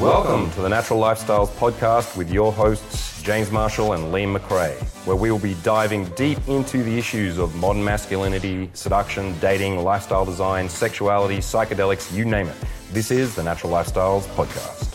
Welcome to the Natural Lifestyles Podcast with your hosts, James Marshall and Liam McRae, where we will be diving deep into the issues of modern masculinity, seduction, dating, lifestyle design, sexuality, psychedelics, you name it. This is the Natural Lifestyles Podcast.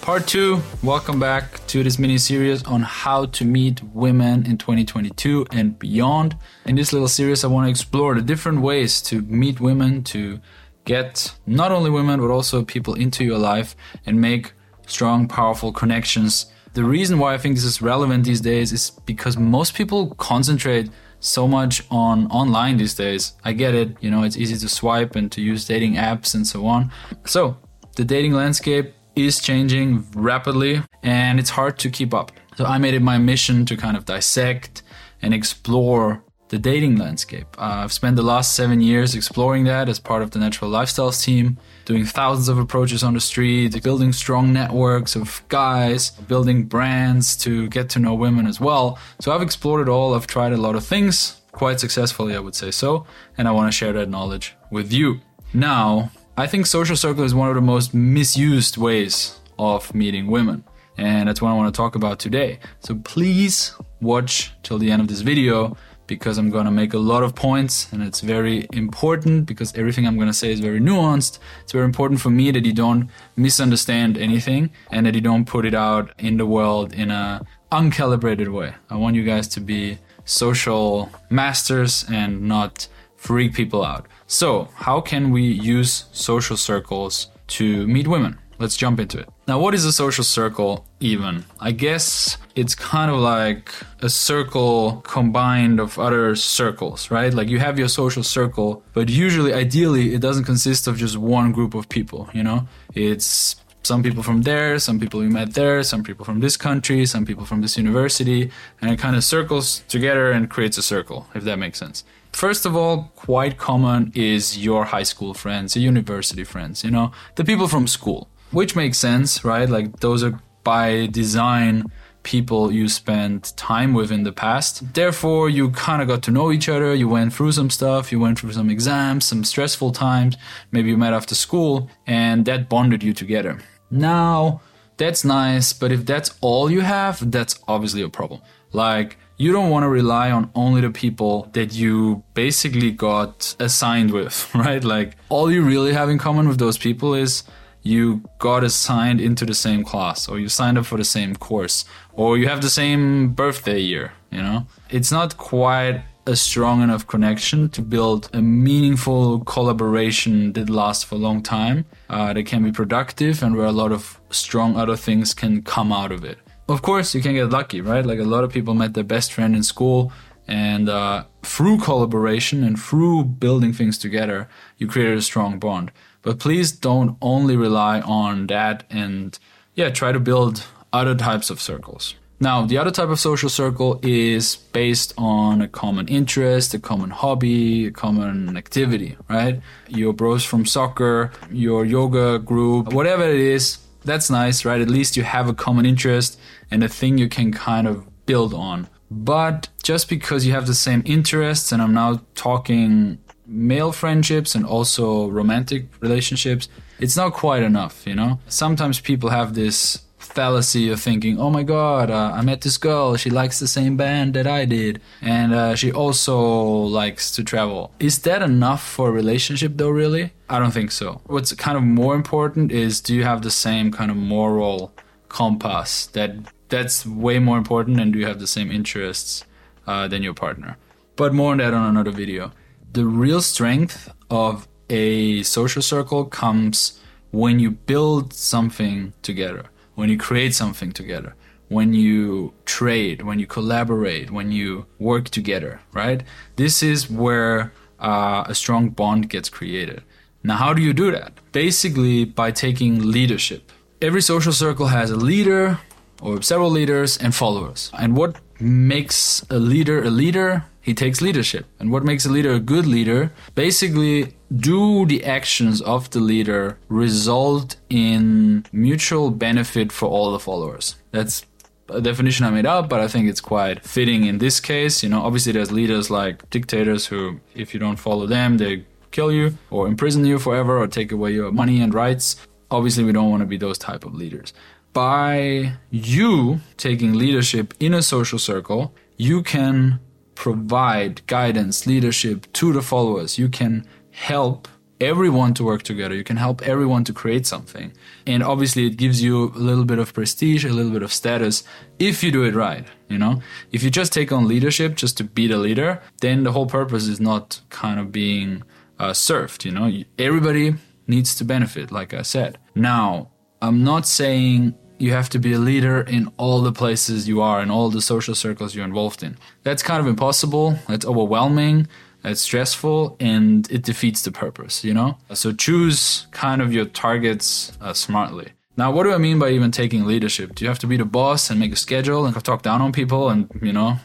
Part two, welcome back to this mini series on how to meet women in 2022 and beyond. In this little series, I want to explore the different ways to meet women, to get not only women but also people into your life and make strong, powerful connections. The reason why I think this is relevant these days is because most people concentrate so much on online these days. I get it, you know, it's easy to swipe and to use dating apps and so on. So, the dating landscape is changing rapidly and it's hard to keep up. So, I made it my mission to kind of dissect and explore the dating landscape. Uh, I've spent the last seven years exploring that as part of the Natural Lifestyles team, doing thousands of approaches on the street, building strong networks of guys, building brands to get to know women as well. So I've explored it all. I've tried a lot of things, quite successfully, I would say so, and I want to share that knowledge with you. Now, I think social circle is one of the most misused ways of meeting women. And that's what I want to talk about today. So please watch till the end of this video because I'm going to make a lot of points and it's very important because everything I'm going to say is very nuanced. It's very important for me that you don't misunderstand anything and that you don't put it out in the world in a uncalibrated way. I want you guys to be social masters and not freak people out. So, how can we use social circles to meet women? Let's jump into it. Now, what is a social circle even? I guess it's kind of like a circle combined of other circles, right? Like you have your social circle, but usually, ideally, it doesn't consist of just one group of people, you know? It's some people from there, some people you met there, some people from this country, some people from this university, and it kind of circles together and creates a circle, if that makes sense. First of all, quite common is your high school friends, your university friends, you know, the people from school which makes sense, right? Like those are by design people you spent time with in the past. Therefore, you kind of got to know each other. You went through some stuff. You went through some exams, some stressful times. Maybe you met after school and that bonded you together. Now, that's nice, but if that's all you have, that's obviously a problem. Like, you don't want to rely on only the people that you basically got assigned with, right? Like, all you really have in common with those people is you got assigned into the same class or you signed up for the same course or you have the same birthday year you know? It's not quite a strong enough connection to build a meaningful collaboration that lasts for a long time uh, that can be productive and where a lot of strong other things can come out of it. Of course you can get lucky right? Like a lot of people met their best friend in school and uh, through collaboration and through building things together you created a strong bond but please don't only rely on that and yeah, try to build other types of circles. Now, the other type of social circle is based on a common interest, a common hobby, a common activity, right? Your bros from soccer, your yoga group, whatever it is, that's nice, right? At least you have a common interest and a thing you can kind of build on. But just because you have the same interests, and I'm now talking male friendships and also romantic relationships, it's not quite enough, you know? Sometimes people have this fallacy of thinking, oh my god, uh, I met this girl, she likes the same band that I did, and uh, she also likes to travel. Is that enough for a relationship though, really? I don't think so. What's kind of more important is do you have the same kind of moral compass that that's way more important and do you have the same interests uh, than your partner but more on that on another video the real strength of a social circle comes when you build something together, when you create something together, when you trade, when you collaborate, when you work together, right? This is where uh, a strong bond gets created. Now, how do you do that? Basically, by taking leadership. Every social circle has a leader or several leaders and followers. And what makes a leader a leader he takes leadership. And what makes a leader a good leader? Basically, do the actions of the leader result in mutual benefit for all the followers? That's a definition I made up, but I think it's quite fitting in this case. You know, obviously there's leaders like dictators who, if you don't follow them, they kill you or imprison you forever or take away your money and rights. obviously we don't want to be those type of leaders. By you taking leadership in a social circle, you can provide guidance, leadership to the followers. You can help everyone to work together. You can help everyone to create something. And obviously it gives you a little bit of prestige, a little bit of status if you do it right, you know? If you just take on leadership just to be the leader, then the whole purpose is not kind of being uh, served, you know? Everybody needs to benefit, like I said. Now, I'm not saying you have to be a leader in all the places you are, in all the social circles you're involved in. That's kind of impossible. That's overwhelming it's stressful and it defeats the purpose, you know? So choose kind of your targets uh, smartly. Now, what do I mean by even taking leadership? Do you have to be the boss and make a schedule and talk down on people and, you know,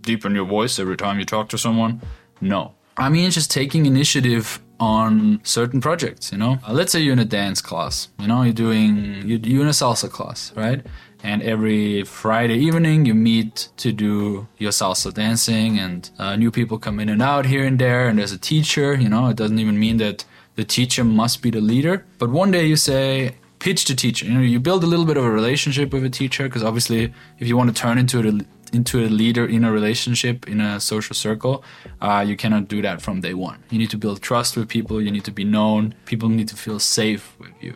deepen your voice every time you talk to someone? No. I mean, just taking initiative on certain projects, you know? Uh, let's say you're in a dance class, you know, you're doing, you're in a salsa class, right? and every Friday evening you meet to do your salsa dancing and uh, new people come in and out here and there and there's a teacher you know it doesn't even mean that the teacher must be the leader but one day you say pitch the teacher you know you build a little bit of a relationship with a teacher because obviously if you want to turn into a into a leader in a relationship in a social circle uh, you cannot do that from day one. You need to build trust with people. You need to be known. People need to feel safe with you.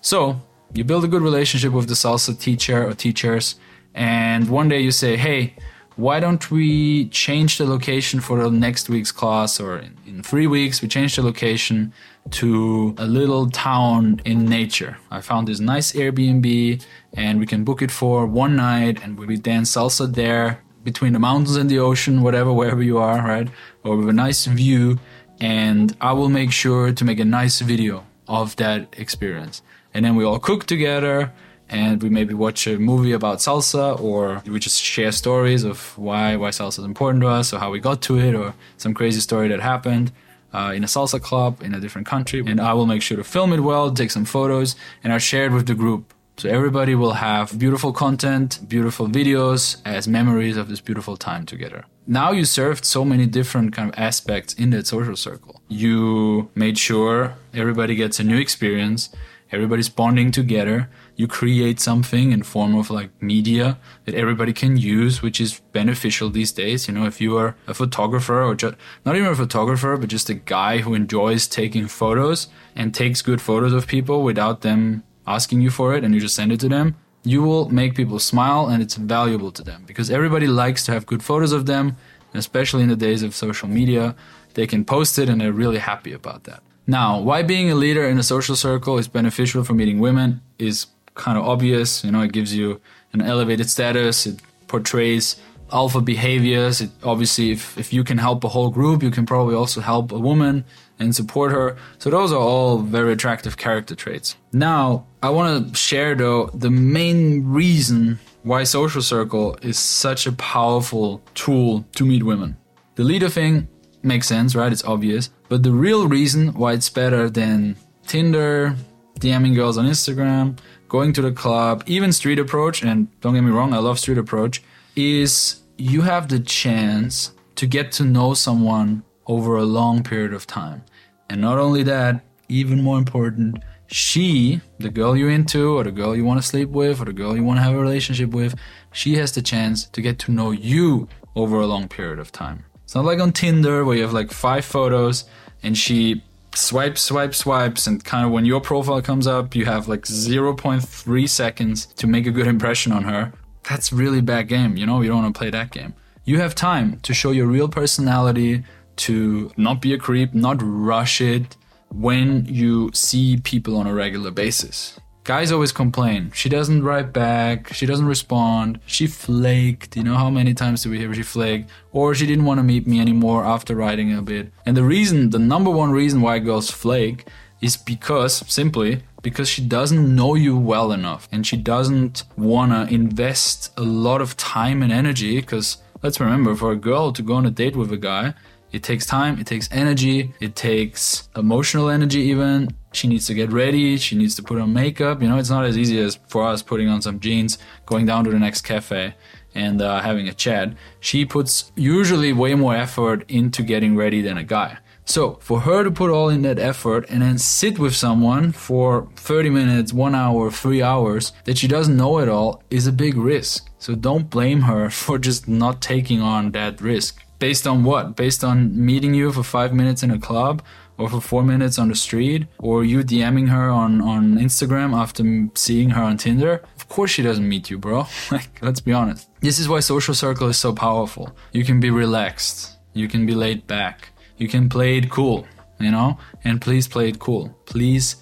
So you build a good relationship with the salsa teacher or teachers, and one day you say, hey, why don't we change the location for the next week's class or in, in, three weeks we change the location to a little town in nature. I found this nice airbnb and we can book it for one night and we dance salsa there between the mountains and the ocean whatever wherever you are right? Or with a nice view and i will make sure to make a nice video of that experience. And then we all cook together and we maybe watch a movie about salsa or we just share stories of why why salsa is important to us or how we got to it or some crazy story that happened uh, in a salsa club in a different country and i will make sure to film it well take some photos and i share it with the group. So everybody will have beautiful content beautiful videos as memories of this beautiful time together. Now you served so many different kind of aspects in that social circle. You made sure everybody gets a new experience everybody's bonding together you create something in form of like media that everybody can use which is beneficial these days. You know if you are a photographer or just not even a photographer but just a guy who enjoys taking photos and takes good photos of people without them asking you for it and you just send it to them you will make people smile and it's valuable to them because everybody likes to have good photos of them especially in the days of social media. They can post it and they're really happy about that. Now, why being a leader in a social circle is beneficial for meeting women is kind of obvious. You know, it gives you an elevated status, it portrays alpha behaviors. It, obviously, if, if you can help a whole group, you can probably also help a woman and support her. So, those are all very attractive character traits. Now, I want to share though the main reason why social circle is such a powerful tool to meet women. The leader thing makes sense, right? It's obvious. But the real reason why it's better than Tinder, DMing girls on Instagram, going to the club, even street approach, and don't get me wrong, I love street approach, is you have the chance to get to know someone over a long period of time. And not only that, even more important, she, the girl you're into, or the girl you want to sleep with, or the girl you want to have a relationship with, she has the chance to get to know you over a long period of time. It's not like on Tinder where you have like five photos and she swipes, swipe, swipes, and kind of when your profile comes up, you have like 0.3 seconds to make a good impression on her. That's really bad game, you know? You don't want to play that game. You have time to show your real personality, to not be a creep, not rush it when you see people on a regular basis. Guys always complain. She doesn't write back. She doesn't respond. She flaked. You know how many times do we hear she flaked? Or she didn't want to meet me anymore after writing a bit. And the reason, the number one reason why girls flake is because, simply, because she doesn't know you well enough and she doesn't want to invest a lot of time and energy. Because let's remember, for a girl to go on a date with a guy, it takes time, it takes energy, it takes emotional energy even. She needs to get ready, she needs to put on makeup. You know, it's not as easy as for us putting on some jeans, going down to the next cafe and uh, having a chat. She puts usually way more effort into getting ready than a guy. So for her to put all in that effort and then sit with someone for 30 minutes, one hour, three hours that she doesn't know at all is a big risk. So don't blame her for just not taking on that risk. Based on what? Based on meeting you for five minutes in a club or for four minutes on the street or you DMing her on, on Instagram after seeing her on Tinder? Of course she doesn't meet you, bro. like, let's be honest. This is why social circle is so powerful. You can be relaxed. You can be laid back. You can play it cool, you know? And please play it cool. Please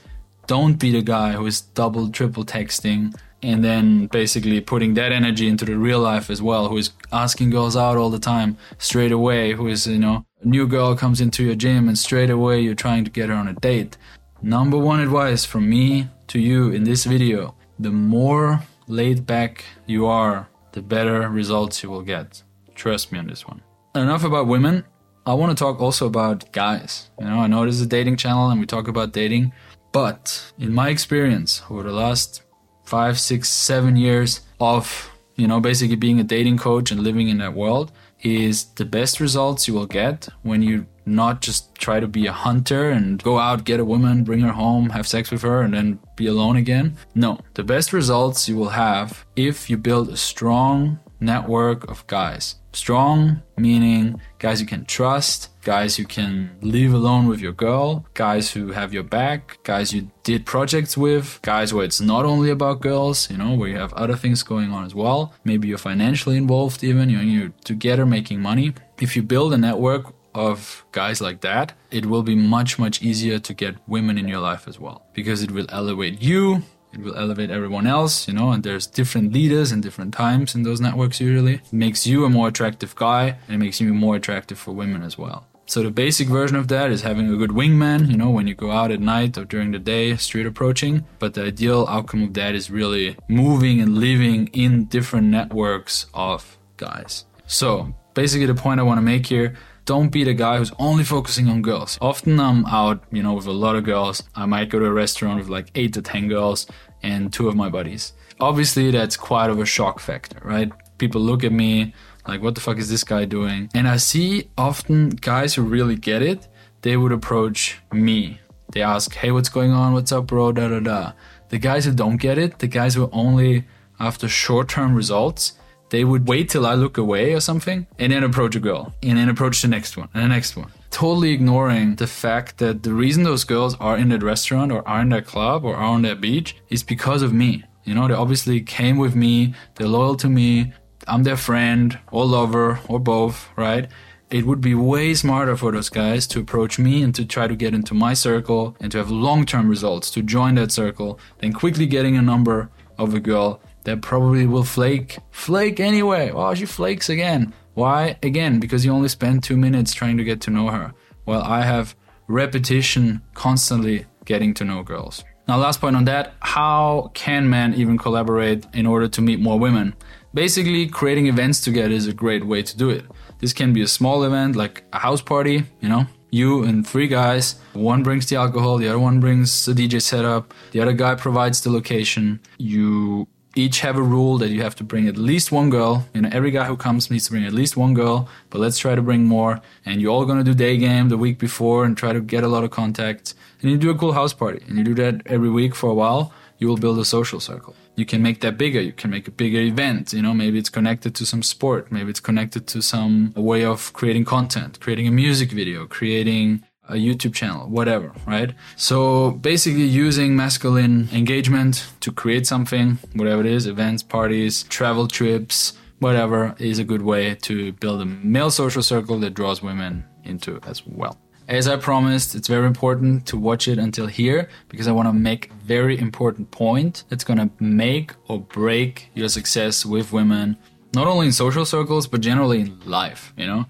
don't be the guy who is double, triple texting and then basically putting that energy into the real life as well, who is asking girls out all the time straight away, who is, you know, a new girl comes into your gym and straight away you're trying to get her on a date. Number one advice from me to you in this video the more laid back you are, the better results you will get. Trust me on this one. Enough about women. I want to talk also about guys. You know, I know this is a dating channel and we talk about dating, but in my experience over the last five, six, seven years of, you know, basically being a dating coach and living in that world is the best results you will get when you not just try to be a hunter and go out, get a woman, bring her home, have sex with her, and then be alone again. No, the best results you will have if you build a strong network of guys. Strong meaning guys you can trust, guys you can leave alone with your girl, guys who have your back, guys you did projects with, guys where it's not only about girls, you know, where you have other things going on as well. Maybe you're financially involved even, you know, you're together making money. If you build a network of guys like that, it will be much, much easier to get women in your life as well because it will elevate you. It will elevate everyone else, you know, and there's different leaders and different times in those networks usually. It makes you a more attractive guy and it makes you more attractive for women as well. So the basic version of that is having a good wingman, you know, when you go out at night or during the day, street approaching. But the ideal outcome of that is really moving and living in different networks of guys. So basically the point I want to make here don't be the guy who's only focusing on girls. Often I'm out, you know, with a lot of girls. I might go to a restaurant with like eight to 10 girls and two of my buddies. Obviously, that's quite of a shock factor, right? People look at me like, what the fuck is this guy doing? And I see often guys who really get it, they would approach me. They ask, hey, what's going on? What's up, bro? Da da da. The guys who don't get it, the guys who only after short term results, they would wait till I look away or something and then approach a girl and then approach the next one and the next one. Totally ignoring the fact that the reason those girls are in that restaurant or are in that club or are on that beach is because of me. You know, they obviously came with me, they're loyal to me, I'm their friend or lover or both, right? It would be way smarter for those guys to approach me and to try to get into my circle and to have long term results, to join that circle, than quickly getting a number of a girl that probably will flake. Flake anyway. Oh, she flakes again. Why? Again, because you only spend two minutes trying to get to know her. While I have repetition constantly getting to know girls. Now, last point on that how can men even collaborate in order to meet more women? Basically, creating events together is a great way to do it. This can be a small event like a house party, you know, you and three guys. One brings the alcohol, the other one brings the DJ setup, the other guy provides the location. You each have a rule that you have to bring at least one girl. You know, every guy who comes needs to bring at least one girl, but let's try to bring more. And you're all gonna do day game the week before and try to get a lot of contacts. And you do a cool house party. And you do that every week for a while, you will build a social circle. You can make that bigger. You can make a bigger event. You know, maybe it's connected to some sport. Maybe it's connected to some way of creating content, creating a music video, creating a YouTube channel, whatever, right? So basically using masculine engagement to create something, whatever it is, events, parties, travel trips, whatever, is a good way to build a male social circle that draws women into as well. As I promised, it's very important to watch it until here because I want to make a very important point that's going to make or break your success with women, not only in social circles, but generally in life, you know?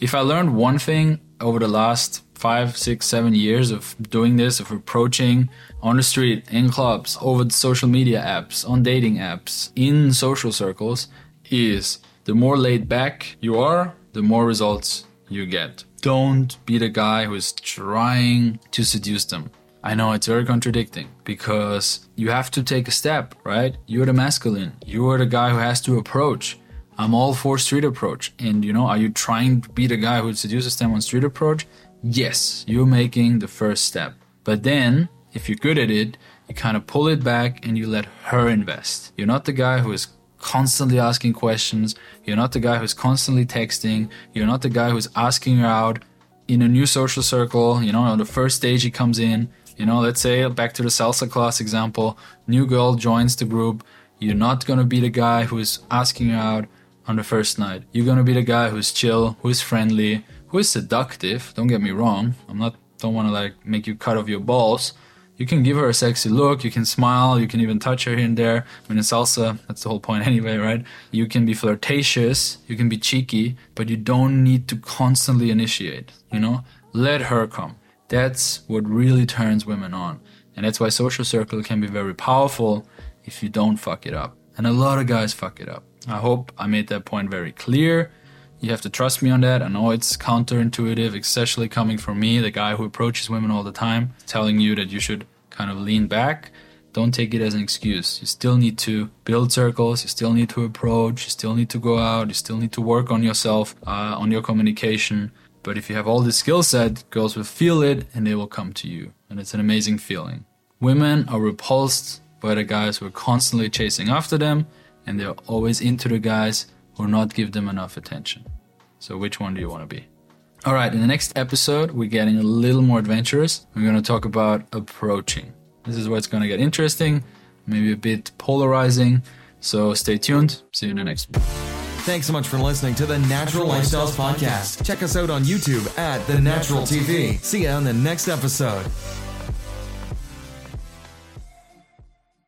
If I learned one thing over the last five, six, seven years of doing this, of approaching on the street, in clubs, over the social media apps, on dating apps, in social circles, is the more laid back you are, the more results you get. Don't be the guy who is trying to seduce them. I know it's very contradicting because you have to take a step, right? You're the masculine. You're the guy who has to approach. I'm all for street approach. And you know, are you trying to be the guy who seduces them on street approach? Yes, you're making the first step. But then, if you're good at it, you kind of pull it back and you let her invest. You're not the guy who is constantly asking questions. You're not the guy who's constantly texting. You're not the guy who's asking her out in a new social circle. You know, on the first stage he comes in. You know, let's say back to the salsa class example, new girl joins the group. You're not gonna be the guy who's asking her out on the first night. You're gonna be the guy who's chill, who's friendly, who is seductive. Don't get me wrong. I'm not don't want to like make you cut off your balls. You can give her a sexy look. You can smile. You can even touch her here and there. I mean, in salsa, that's the whole point anyway, right? You can be flirtatious. You can be cheeky, but you don't need to constantly initiate. You know, let her come. That's what really turns women on, and that's why social circle can be very powerful if you don't fuck it up. And a lot of guys fuck it up. I hope I made that point very clear. You have to trust me on that. I know it's counterintuitive, especially coming from me, the guy who approaches women all the time, telling you that you should kind of lean back. Don't take it as an excuse. You still need to build circles, you still need to approach, you still need to go out, you still need to work on yourself, uh, on your communication. But if you have all this skill set, girls will feel it and they will come to you. And it's an amazing feeling. Women are repulsed by the guys who are constantly chasing after them, and they're always into the guys or not give them enough attention. So, which one do you want to be? All right, in the next episode, we're getting a little more adventurous. We're going to talk about approaching. This is where it's going to get interesting, maybe a bit polarizing. So, stay tuned. See you in the next one. Thanks so much for listening to the Natural Lifestyles Podcast. Check us out on YouTube at The Natural TV. See you on the next episode.